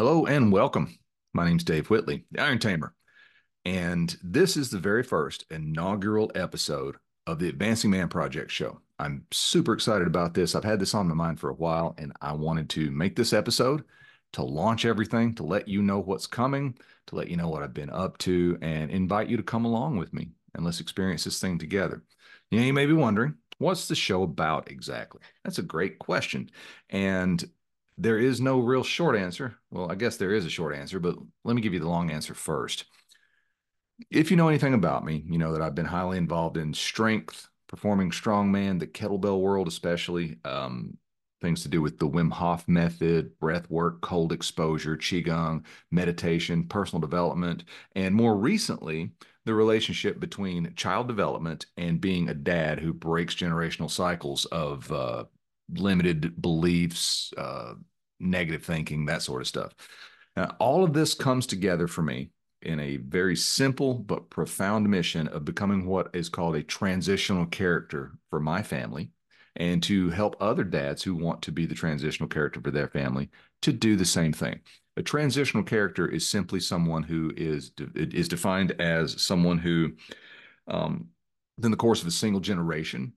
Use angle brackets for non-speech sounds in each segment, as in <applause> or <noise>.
Hello and welcome. My name's Dave Whitley, the Iron Tamer, and this is the very first inaugural episode of the Advancing Man Project show. I'm super excited about this. I've had this on my mind for a while, and I wanted to make this episode to launch everything, to let you know what's coming, to let you know what I've been up to, and invite you to come along with me and let's experience this thing together. You know, you may be wondering, what's the show about exactly? That's a great question. And there is no real short answer. Well, I guess there is a short answer, but let me give you the long answer first. If you know anything about me, you know that I've been highly involved in strength, performing strongman, the kettlebell world, especially um, things to do with the Wim Hof method, breath work, cold exposure, Qigong, meditation, personal development, and more recently, the relationship between child development and being a dad who breaks generational cycles of uh, limited beliefs, uh, negative thinking, that sort of stuff. Now, all of this comes together for me in a very simple but profound mission of becoming what is called a transitional character for my family and to help other dads who want to be the transitional character for their family to do the same thing. A transitional character is simply someone who is is defined as someone who, um, in the course of a single generation,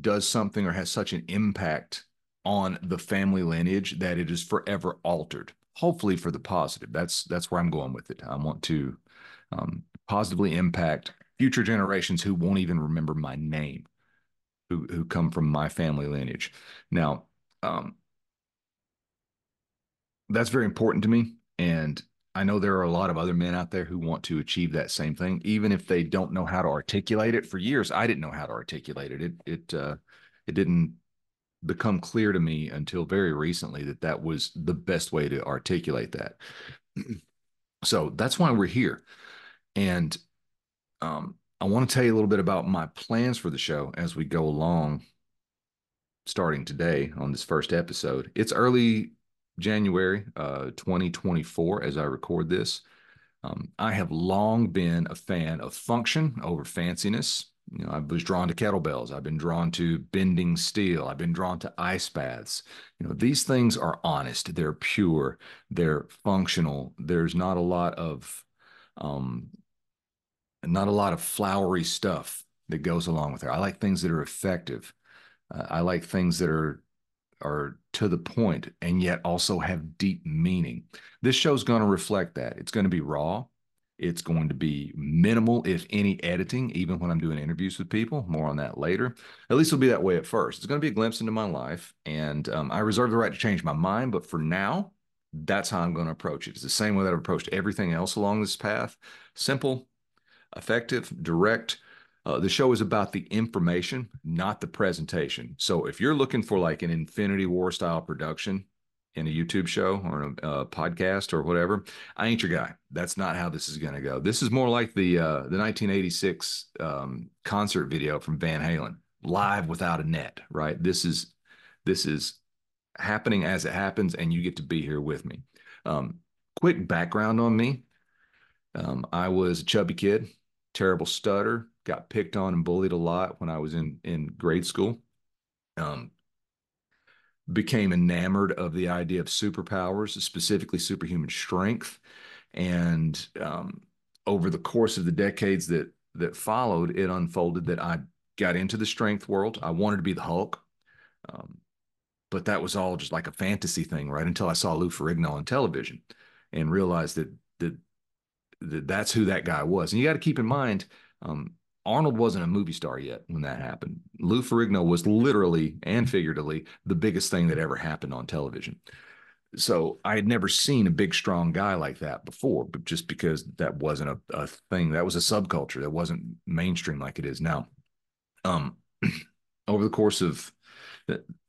does something or has such an impact on the family lineage that it is forever altered hopefully for the positive. That's that's where i'm going with it. I want to um, positively impact future generations who won't even remember my name who who come from my family lineage. Now um, that's very important to me and i know there are a lot of other men out there who want to achieve that same thing. Even if they don't know how to articulate it for years i didn't know how to articulate it. It it uh, it didn't become clear to me until very recently that that was the best way to articulate that. <clears throat> so that's why we're here. And um, I want to tell you a little bit about my plans for the show as we go along, starting today on this first episode. It's early January uh, 2024 as I record this. Um, I have long been a fan of function over fanciness. You know, I was drawn to kettlebells. I've been drawn to bending steel. I've been drawn to ice baths. You know, these things are honest. They're pure. They're functional. There's not a lot of, um, not a lot of flowery stuff that goes along with it. I like things that are effective. Uh, I like things that are are to the point and yet also have deep meaning. This show's going to reflect that. It's going to be raw. It's going to be minimal, if any, editing, even when I'm doing interviews with people. More on that later. At least it'll be that way at first. It's going to be a glimpse into my life, and um, I reserve the right to change my mind. But for now, that's how I'm going to approach it. It's the same way that I've approached everything else along this path simple, effective, direct. Uh, the show is about the information, not the presentation. So if you're looking for like an Infinity War style production, in a YouTube show or a, a, podcast or whatever, I ain't your guy. That's not how this is going to go. This is more like the uh, the 1986 um, concert video from Van Halen, live without a net. Right. This is this is happening as it happens, and you get to be here with me. Um, quick background on me: um, I was a chubby kid, terrible stutter, got picked on and bullied a lot when I was in in grade school. Um, became enamored of the idea of superpowers, specifically superhuman strength. And um, over the course of the decades that that followed, it unfolded that I got into the strength world. I wanted to be the Hulk, um, but that was all just like a fantasy thing, right? Until I saw Lou Ferrigno on television and realized that that, that that's who that guy was. And you got to keep in mind, um, Arnold wasn't a movie star yet when that happened. Lou Ferrigno was literally and figuratively the biggest thing that ever happened on television. So I had never seen a big, strong guy like that before, but just because that wasn't a, a thing, that was a subculture that wasn't mainstream like it is now. Um, <clears throat> over the course of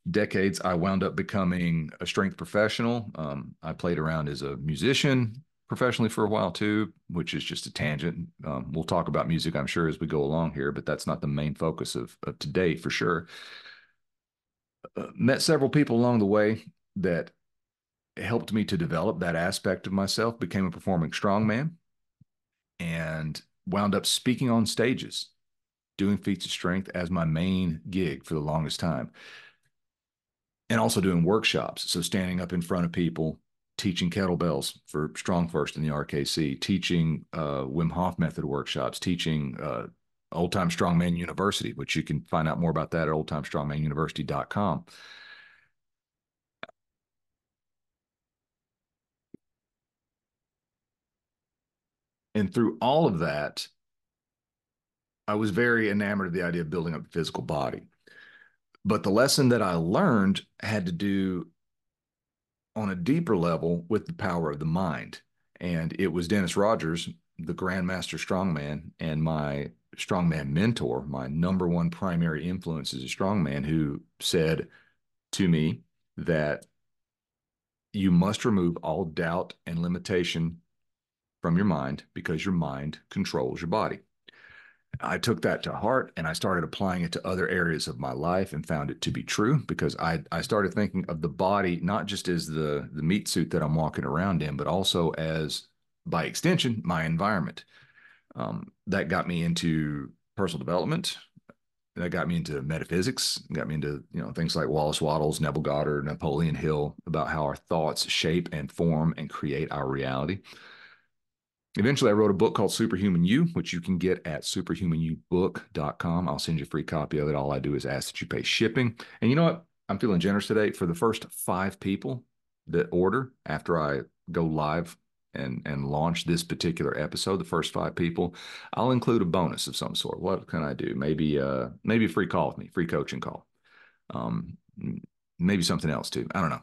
decades, I wound up becoming a strength professional. Um, I played around as a musician, professionally for a while too, which is just a tangent. Um, we'll talk about music, I'm sure, as we go along here, but that's not the main focus of, of today for sure. Uh, met several people along the way that helped me to develop that aspect of myself, became a performing strongman, and wound up speaking on stages, doing feats of strength as my main gig for the longest time. And also doing workshops. So standing up in front of people teaching kettlebells for StrongFirst in the RKC, teaching uh, Wim Hof method workshops, teaching uh, Old Time Strongman University, which you can find out more about that at oldtimestrongmanuniversity.com. And through all of that, I was very enamored of the idea of building up a physical body. But the lesson that I learned had to do on a deeper level with the power of the mind. And it was Dennis Rogers, the Grandmaster Strongman, and my strongman mentor, my number one primary influence as a strongman, who said to me that you must remove all doubt and limitation from your mind because your mind controls your body. I took that to heart and I started applying it to other areas of my life and found it to be true because I, I started thinking of the body not just as the, the meat suit that I'm walking around in, but also as, by extension, my environment. Um, that got me into personal development. That got me into metaphysics, got me into you know things like Wallace Wattles, Neville Goddard, Napoleon Hill, about how our thoughts shape and form and create our reality. Eventually, I wrote a book called Superhuman You, which you can get at superhumanyoubook.com. I'll send you a free copy of it. All I do is ask that you pay shipping. And you know what? I'm feeling generous today. For the first five people that order after I go live and and launch this particular episode, the first five people, I'll include a bonus of some sort. What can I do? Maybe uh maybe a free call with me, free coaching call. Um maybe something else too. I don't know.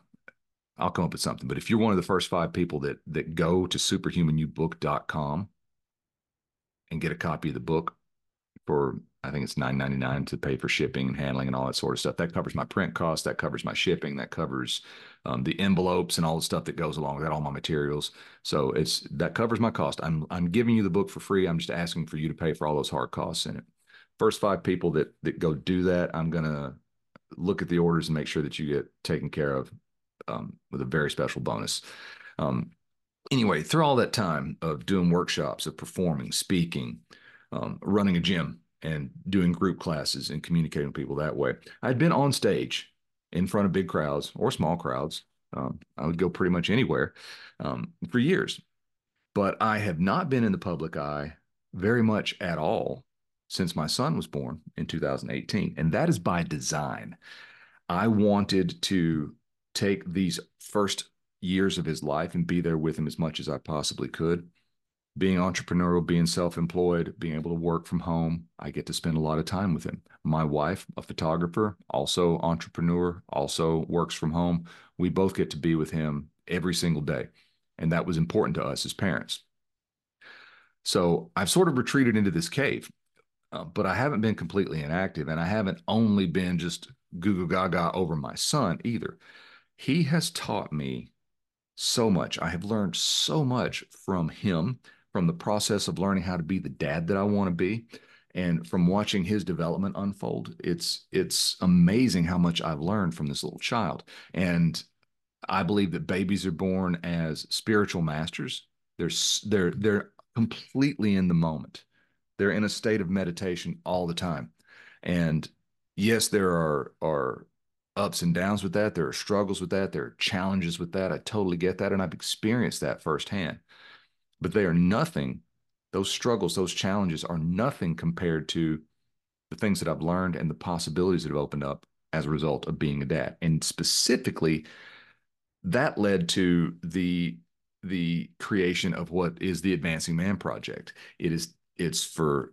I'll come up with something. But if you're one of the first five people that that go to superhumanyoubook.com and get a copy of the book for I think it's nine ninety nine to pay for shipping and handling and all that sort of stuff. That covers my print cost. That covers my shipping. That covers um, the envelopes and all the stuff that goes along with that. All my materials. So it's that covers my cost. I'm I'm giving you the book for free. I'm just asking for you to pay for all those hard costs in it. First five people that that go do that, I'm gonna look at the orders and make sure that you get taken care of um, with a very special bonus. Um, anyway, through all that time of doing workshops, of performing, speaking, um, running a gym, and doing group classes and communicating with people that way, I'd been on stage in front of big crowds or small crowds. Um, I would go pretty much anywhere um, for years, but I have not been in the public eye very much at all since my son was born in 2018. And that is by design. I wanted to take these first years of his life and be there with him as much as I possibly could. Being entrepreneurial, being self employed, being able to work from home, I get to spend a lot of time with him. My wife, a photographer, also entrepreneur, also works from home. We both get to be with him every single day. And that was important to us as parents. So I've sort of retreated into this cave, uh, but I haven't been completely inactive. And I haven't only been just goo goo gaga over my son either. He has taught me so much. I have learned so much from him, from the process of learning how to be the dad that I want to be, and from watching his development unfold. It's it's amazing how much I've learned from this little child. And I believe that babies are born as spiritual masters. They're they're they're completely in the moment. They're in a state of meditation all the time. And yes, there are are ups and downs with that. There are struggles with that. There are challenges with that. I totally get that. And I've experienced that firsthand. But they are nothing, those struggles, those challenges are nothing compared to the things that I've learned and the possibilities that have opened up as a result of being a dad. And specifically, that led to the the creation of what is the Advancing Man Project. It is it's for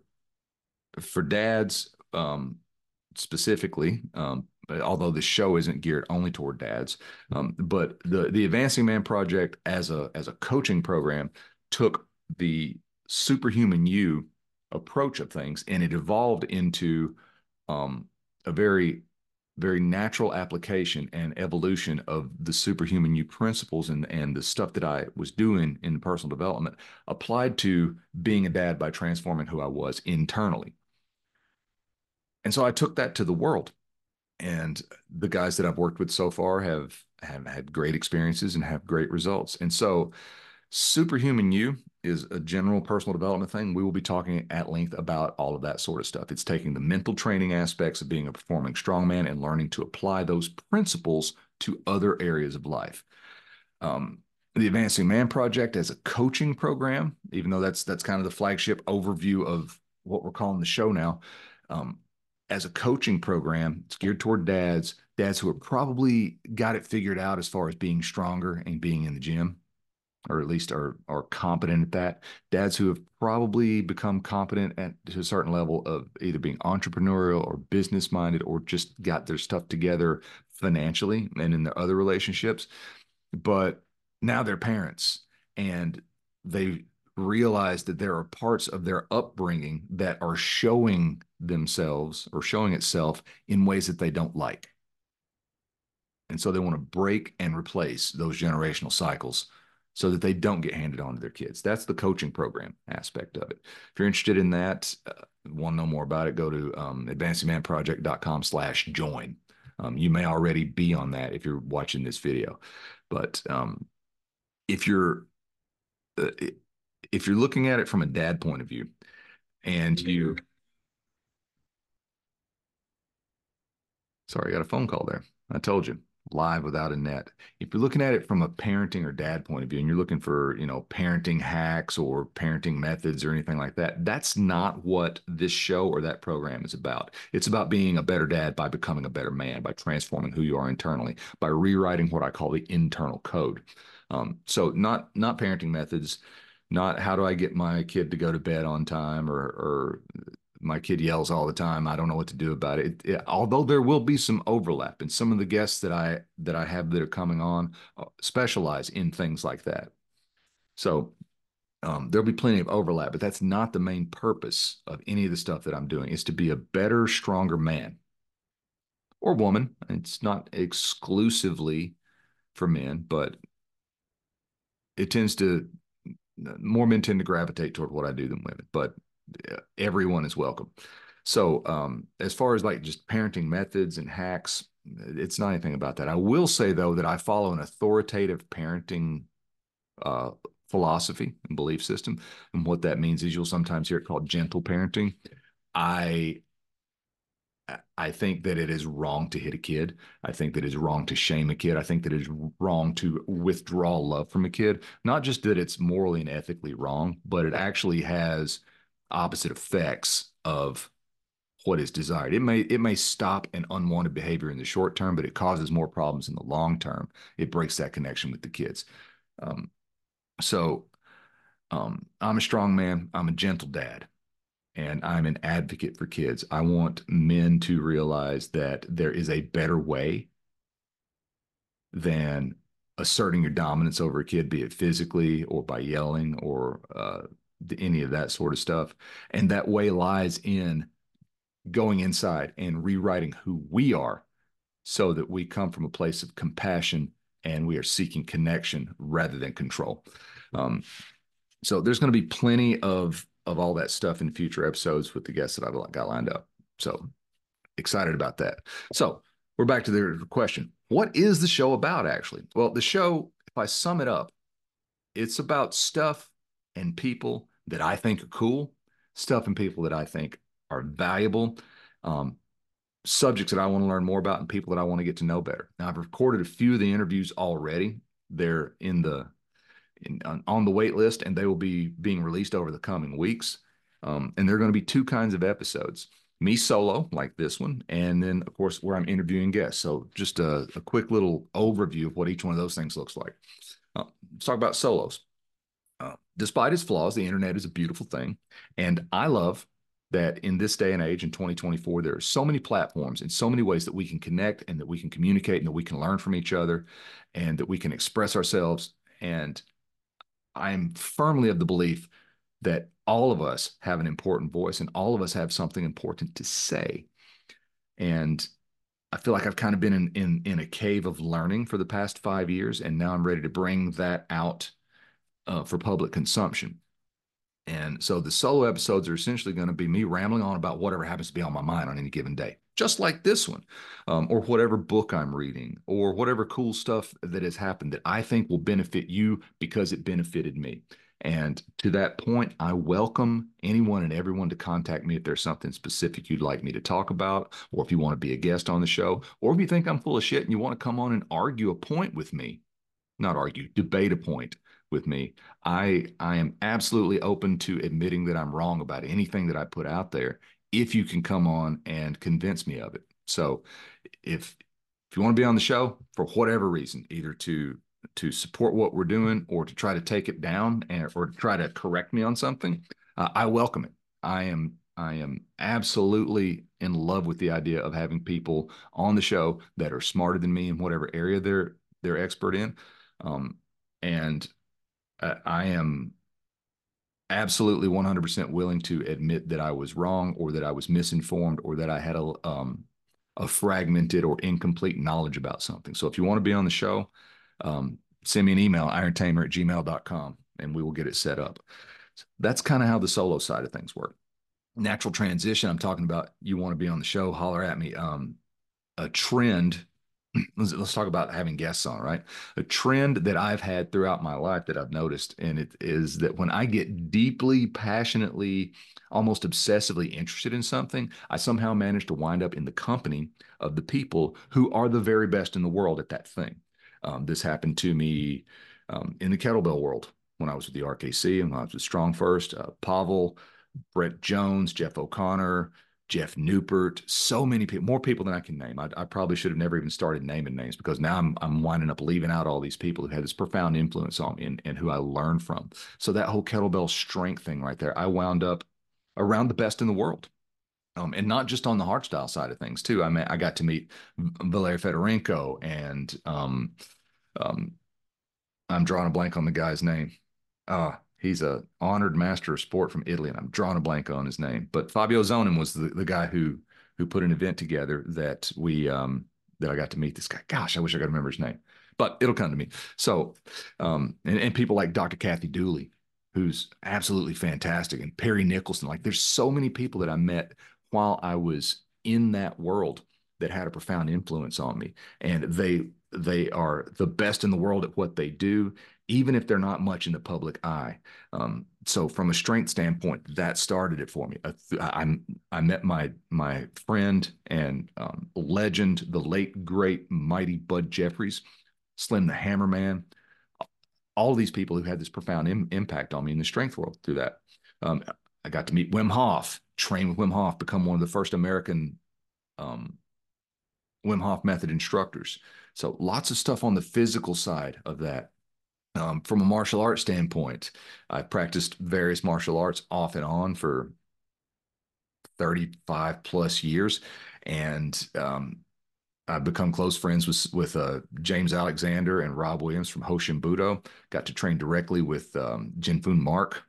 for dads um, specifically, um, although the show isn't geared only toward dads. Um, but the the Advancing Man Project as a as a coaching program took the superhuman you approach of things and it evolved into um, a very very natural application and evolution of the superhuman you principles and and the stuff that I was doing in personal development applied to being a dad by transforming who I was internally. And so I took that to the world and the guys that I've worked with so far have have had great experiences and have great results. And so, Superhuman You is a general personal development thing. We will be talking at length about all of that sort of stuff. It's taking the mental training aspects of being a performing strongman and learning to apply those principles to other areas of life. Um, the Advancing Man Project as a coaching program, even though that's that's kind of the flagship overview of what we're calling the show now. Um, as a coaching program, it's geared toward dads, dads who have probably got it figured out as far as being stronger and being in the gym, or at least are are competent at that. Dads who have probably become competent at to a certain level of either being entrepreneurial or business minded, or just got their stuff together financially and in their other relationships. But now they're parents and they realize that there are parts of their upbringing that are showing themselves or showing itself in ways that they don't like. And so they want to break and replace those generational cycles so that they don't get handed on to their kids. That's the coaching program aspect of it. If you're interested in that, uh, want to know more about it, go to um, advancingmanproject.com slash join. Um, you may already be on that if you're watching this video, but um, if you're uh, if you're looking at it from a dad point of view and you sorry i got a phone call there. I told you live without a net. If you're looking at it from a parenting or dad point of view and you're looking for you know parenting hacks or parenting methods or anything like that that's not what this show or that program is about. It's about being a better dad by becoming a better man by transforming who you are internally by rewriting what i call the internal code. Um, so not not parenting methods, not how do I get my kid to go to bed on time or or my kid yells all the time. I don't know what to do about it. it, it although there will be some overlap, and some of the guests that I that I have that are coming on uh, specialize in things like that. So um, there'll be plenty of overlap, but that's not the main purpose of any of the stuff that I'm doing. Is to be a better, stronger man or woman. It's not exclusively for men, but it tends to more men tend to gravitate toward what I do than women, but everyone is welcome. So, um, as far as like just parenting methods and hacks, it's not anything about that. I will say though that I follow an authoritative parenting uh, philosophy and belief system, and what that means is you'll sometimes hear it called gentle parenting. I I think that it is wrong to hit a kid. I think that it is wrong to shame a kid. I think that it is wrong to withdraw love from a kid. Not just that it's morally and ethically wrong, but it actually has opposite effects of what is desired. It may it may stop an unwanted behavior in the short term, but it causes more problems in the long term. It breaks that connection with the kids. Um, so um, I'm a strong man. I'm a gentle dad and I'm an advocate for kids. I want men to realize that there is a better way than asserting your dominance over a kid, be it physically or by yelling or uh, any of that sort of stuff. And that way lies in going inside and rewriting who we are so that we come from a place of compassion and we are seeking connection rather than control. Um, so there's going to be plenty of of all that stuff in future episodes with the guests that I've got lined up. So excited about that. So we're back to the question. What is the show about actually? Well, the show, if I sum it up, it's about stuff and people that I think are cool, stuff and people that I think are valuable, um, subjects that I want to learn more about, and people that I want to get to know better. Now, I've recorded a few of the interviews already. They're in the in, on, on, the wait list, and they will be being released over the coming weeks. Um, and there are going to be two kinds of episodes me solo, like this one, and then, of course, where I'm interviewing guests. So, just a, a quick little overview of what each one of those things looks like. Uh, let's talk about solos. Uh, despite its flaws, the internet is a beautiful thing. And I love that in this day and age in 2024 there are so many platforms and so many ways that we can connect and that we can communicate and that we can learn from each other and that we can express ourselves and I'm firmly of the belief that all of us have an important voice and all of us have something important to say. And I feel like I've kind of been in, in, in a cave of learning for the past five years, and now I'm ready to bring that out uh, for public consumption. And so the solo episodes are essentially going to be me rambling on about whatever happens to be on my mind on any given day just like this one, um, or whatever book I'm reading, or whatever cool stuff that has happened that I think will benefit you because it benefited me. And to that point, I welcome anyone and everyone to contact me if there's something specific you'd like me to talk about, or if you want to be a guest on the show, or if you think I'm full of shit and you want to come on and argue a point with me. not argue, debate a point with me, I I am absolutely open to admitting that I'm wrong about anything that I put out there if you can come on and convince me of it. So if if you want to be on the show for whatever reason, either to to support what we're doing or to try to take it down and or to try to correct me on something, uh, I welcome it. I am I am absolutely in love with the idea of having people on the show that are smarter than me in whatever area they're they're expert in. Um, and uh, I am absolutely 100% willing to admit that I was wrong or that I was misinformed or that I had a um, a fragmented or incomplete knowledge about something. So if you want to be on the show, um, send me an email, irontamer at gmail.com, and we will get it set up. That's kind of how the solo side of things work. Natural transition, I'm talking about you want to be on the show, holler at me. Um, a trend <clears throat> let's, talk about having guests on, right? A trend that I've had throughout my life that I've noticed, and it is that when I get deeply, passionately, almost obsessively interested in something, I somehow manage to wind up in the company of the people who are the very best in the world at that thing. Um, this happened to me um, in the kettlebell world when I was with the RKC and when I was with StrongFirst, uh, Pavel, Brett Jones, Jeff O'Connor, Jeff Newport, so many people, more people than I can name. I, I, probably should have never even started naming names because now I'm I'm winding up leaving out all these people who had this profound influence on me and, and who I learned from. So that whole kettlebell strength thing right there, I wound up around the best in the world. Um, and not just on the hardstyle side of things too. I mean, I got to meet Valery Fedorenko and um, um, I'm drawing a blank on the guy's name. Uh, He's a honored master of sport from Italy, and I'm drawing a blank on his name. But Fabio Zonin was the, the guy who who put an event together that we um, that I got to meet this guy. Gosh, I wish I could remember his name, but it'll come to me. So, um, and, and people like Dr. Kathy Dooley, who's absolutely fantastic, and Perry Nicholson. Like, there's so many people that I met while I was in that world that had a profound influence on me, and they they are the best in the world at what they do even if they're not much in the public eye. Um, so from a strength standpoint, that started it for me. I, I met my my friend and um, legend, the late great mighty Bud Jeffries, Slim the Hammer Man, all these people who had this profound Im- impact on me in the strength world through that. Um, I got to meet Wim Hof, train with Wim Hof, become one of the first American um, Wim Hof method instructors. So lots of stuff on the physical side of that um, from a martial arts standpoint, I've practiced various martial arts off and on for 35 plus years. And um, I've become close friends with with uh, James Alexander and Rob Williams from Hoshin Budo. Got to train directly with um, Gin Foon Mark,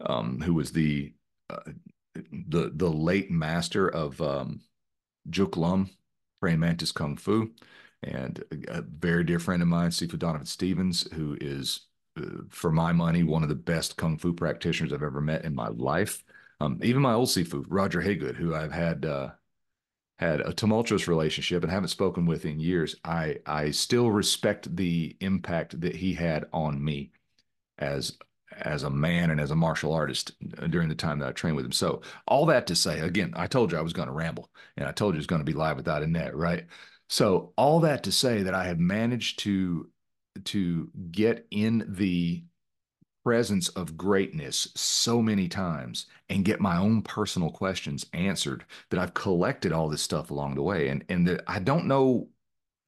um, who was the uh, the the late master of um, Jook Lum, praying mantis kung fu and a, very dear friend of mine, Sifu Donovan Stevens, who is, uh, for my money, one of the best kung fu practitioners I've ever met in my life. Um, even my old Sifu, Roger Haygood, who I've had uh, had a tumultuous relationship and haven't spoken with in years, I I still respect the impact that he had on me as as a man and as a martial artist uh, during the time that I trained with him. So all that to say, again, I told you I was going to ramble, and I told you it was going to be live without a net, right? So all that to say that I have managed to to get in the presence of greatness so many times and get my own personal questions answered that I've collected all this stuff along the way. And and that I don't know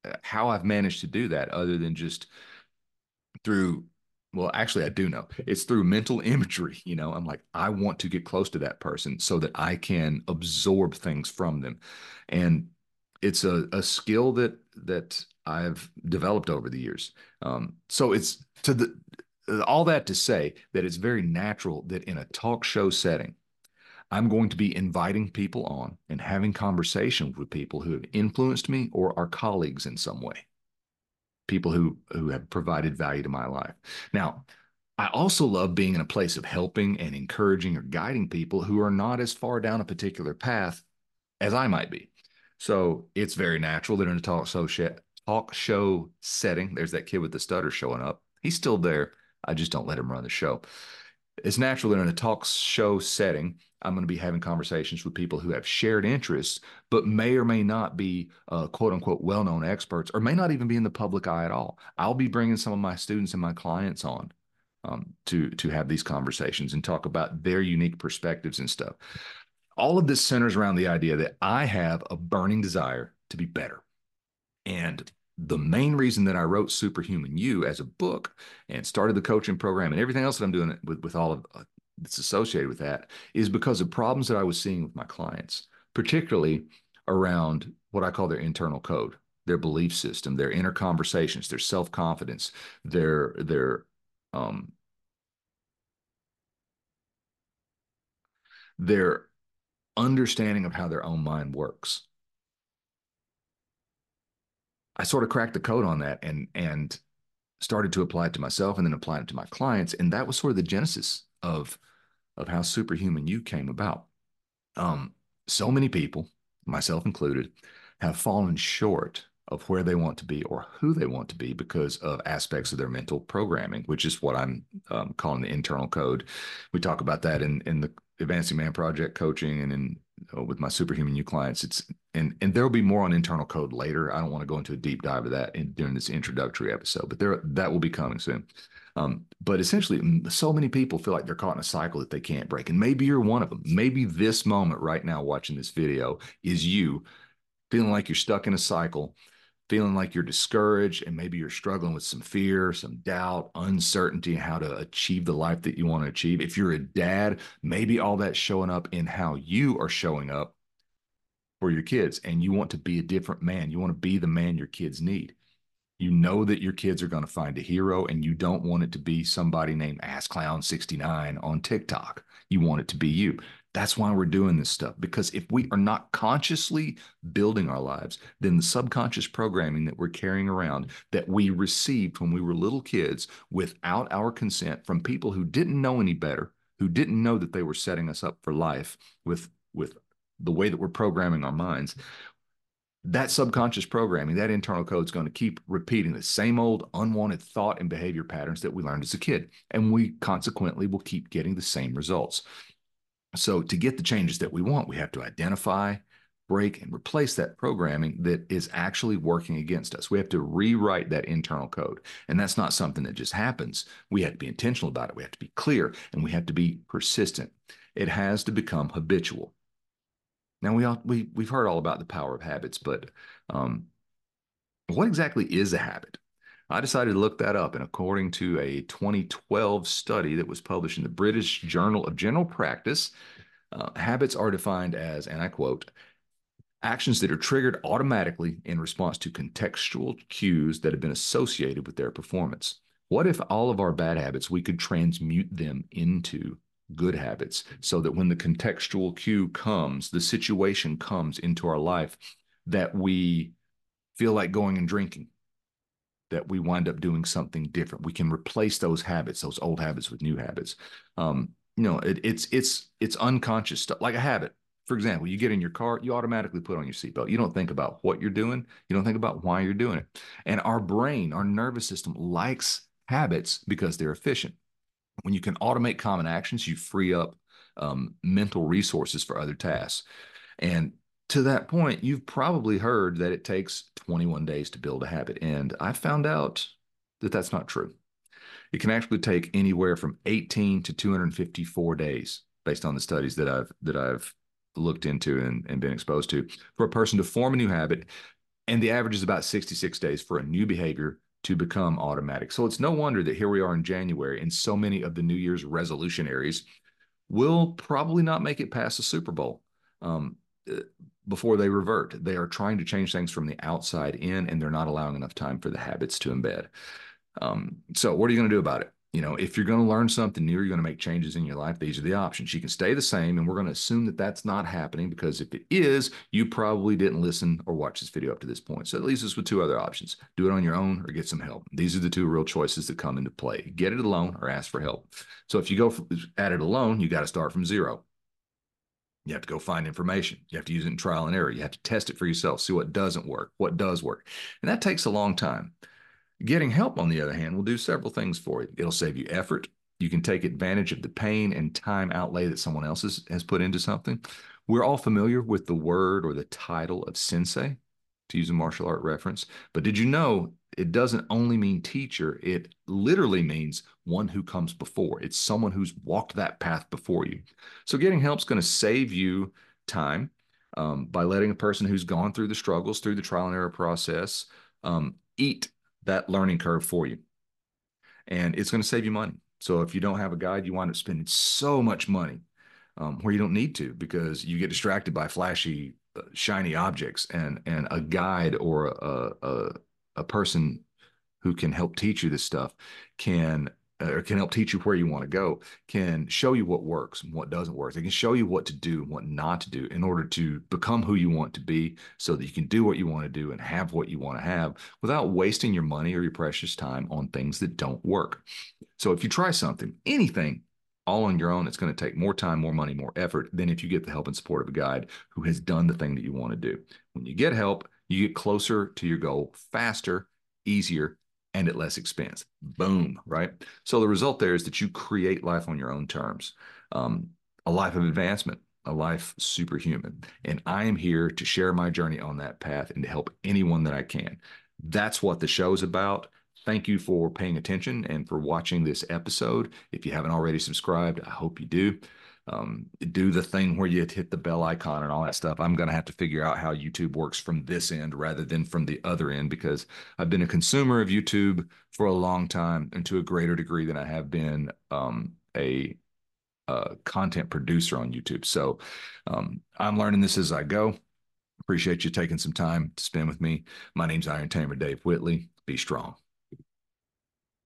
uh, how I've managed to do that other than just through well actually I do know. It's through mental <laughs> imagery you know? I'm like I want to get close to that person so that I can absorb things from them. And it's a, a skill that that I've developed over the years. Um, so it's to the all that to say that it's very natural that in a talk show setting, I'm going to be inviting people on and having conversations with people who have influenced me or are colleagues in some way. People who who have provided value to my life. Now, I also love being in a place of helping and encouraging or guiding people who are not as far down a particular path as I might be. So it's very natural that in a talk show talk show setting, there's that kid with the stutter showing up. He's still there. I just don't let him run the show. It's natural that in a talk show setting I'm going to be having conversations with people who have shared interests, but may or may not be uh, quote unquote well known experts, or may not even be in the public eye at all. I'll be bringing some of my students and my clients on um, to to have these conversations and talk about their unique perspectives and stuff. All of this centers around the idea that I have a burning desire to be better, and the main reason that I wrote Superhuman You as a book and started the coaching program and everything else that I'm doing with, with all of uh, that's associated with that is because of problems that I was seeing with my clients, particularly around what I call their internal code, their belief system, their inner conversations, their self confidence, their their um, their understanding of how their own mind works. I sort of cracked the code on that and and started to apply it to myself and then apply it to my clients. And that was sort of the genesis of of how superhuman you came about. Um, so many people, myself included, have fallen short of where they want to be or who they want to be because of aspects of their mental programming, which is what I'm um, calling the internal code. We talk about that in in the Advancing Man Project coaching and in uh, with my superhuman you clients. It's and and there'll be more on internal code later. I don't want to go into a deep dive of that in, during this introductory episode, but there that will be coming soon. Um, but essentially, so many people feel like they're caught in a cycle that they can't break, and maybe you're one of them. Maybe this moment right now, watching this video, is you feeling like you're stuck in a cycle feeling like you're discouraged and maybe you're struggling with some fear, some doubt, uncertainty, how to achieve the life that you want to achieve. If you're a dad, maybe all that's showing up in how you are showing up for your kids and you want to be a different man. You want to be the man your kids need. You know that your kids are going to find a hero and you don't want it to be somebody named Ass Clown 69 on TikTok. You want it to be you. That's why we're doing this stuff. Because if we are not consciously building our lives, then the subconscious programming that we're carrying around that we received when we were little kids without our consent from people who didn't know any better, who didn't know that they were setting us up for life with, with the way that we're programming our minds, that subconscious programming, that internal code is going to keep repeating the same old unwanted thought and behavior patterns that we learned as a kid. And we consequently will keep getting the same results. So, to get the changes that we want, we have to identify, break, and replace that programming that is actually working against us. We have to rewrite that internal code. And that's not something that just happens. We have to be intentional about it. We have to be clear and we have to be persistent. It has to become habitual. Now, we, all, we, we've heard all about the power of habits, but um, what exactly is a habit? I decided to look that up, and according to a 2012 study that was published in the British Journal of General Practice, uh, habits are defined as, and I quote, actions that are triggered automatically in response to contextual cues that have been associated with their performance. What if all of our bad habits, we could transmute them into good habits so that when the contextual cue comes, the situation comes into our life, that we feel like going and drinking, that we wind up doing something different. We can replace those habits, those old habits, with new habits. Um, you know, it, it's it's it's unconscious stuff, like a habit. For example, you get in your car, you automatically put on your seatbelt. You don't think about what you're doing. You don't think about why you're doing it. And our brain, our nervous system likes habits because they're efficient. When you can automate common actions, you free up um, mental resources for other tasks. And to that point, you've probably heard that it takes 21 days to build a habit. And I found out that that's not true. It can actually take anywhere from 18 to 254 days based on the studies that I've that I've looked into and, and been exposed to for a person to form a new habit. And the average is about 66 days for a new behavior to become automatic. So it's no wonder that here we are in January and so many of the New Year's resolutionaries will probably not make it past the Super Bowl. Um, before they revert. They are trying to change things from the outside in, and they're not allowing enough time for the habits to embed. Um, so, what are you going to do about it? You know, if you're going to learn something new, you're going to make changes in your life. These are the options. You can stay the same, and we're going to assume that that's not happening because if it is, you probably didn't listen or watch this video up to this point. So, it leaves us with two other options do it on your own or get some help. These are the two real choices that come into play get it alone or ask for help. So, if you go at it alone, you got to start from zero. You have to go find information. You have to use it in trial and error. You have to test it for yourself, see what doesn't work, what does work. And that takes a long time. Getting help, on the other hand, will do several things for you. It'll save you effort, You can take advantage of the pain and time outlay that someone else has, has put into something. We're all familiar with the word or the title of sensei, to use a martial art reference. But did you know it doesn't only mean teacher, it literally means one who comes before. It's someone who's walked that path before you. So getting help is going to save you time um, by letting a person who's gone through the struggles, through the trial and error process, um, eat that learning curve for you. And it's going to save you money. So if you don't have a guide, you wind up spending so much money um, where you don't need to because you get distracted by flashy, uh, shiny objects, and and a guide or a, a a person who can help teach you this stuff can uh, or can help teach you where you want to go can show you what works and what doesn't work. They can show you what to do and what not to do in order to become who you want to be so that you can do what you want to do and have what you want to have without wasting your money or your precious time on things that don't work. So if you try something anything all on your own it's going to take more time more money more effort than if you get the help and support of a guide who has done the thing that you want to do. When you get help you get closer to your goal faster, easier, and at less expense. Boom, right? So the result there is that you create life on your own terms, um, a life of advancement, a life superhuman. And I am here to share my journey on that path and to help anyone that I can. That's what the show is about. Thank you for paying attention and for watching this episode. If you haven't already subscribed, I hope you do um, do the thing where you hit the bell icon and all that stuff. I'm going to have to figure out how YouTube works from this end rather than from the other end because I've been a consumer of YouTube for a long time and to a greater degree than I have been um, a, a, content producer on YouTube. So um, I'm learning this as I go. Appreciate you taking some time to spend with me. My name's Iron Tamer Dave Whitley. Be strong.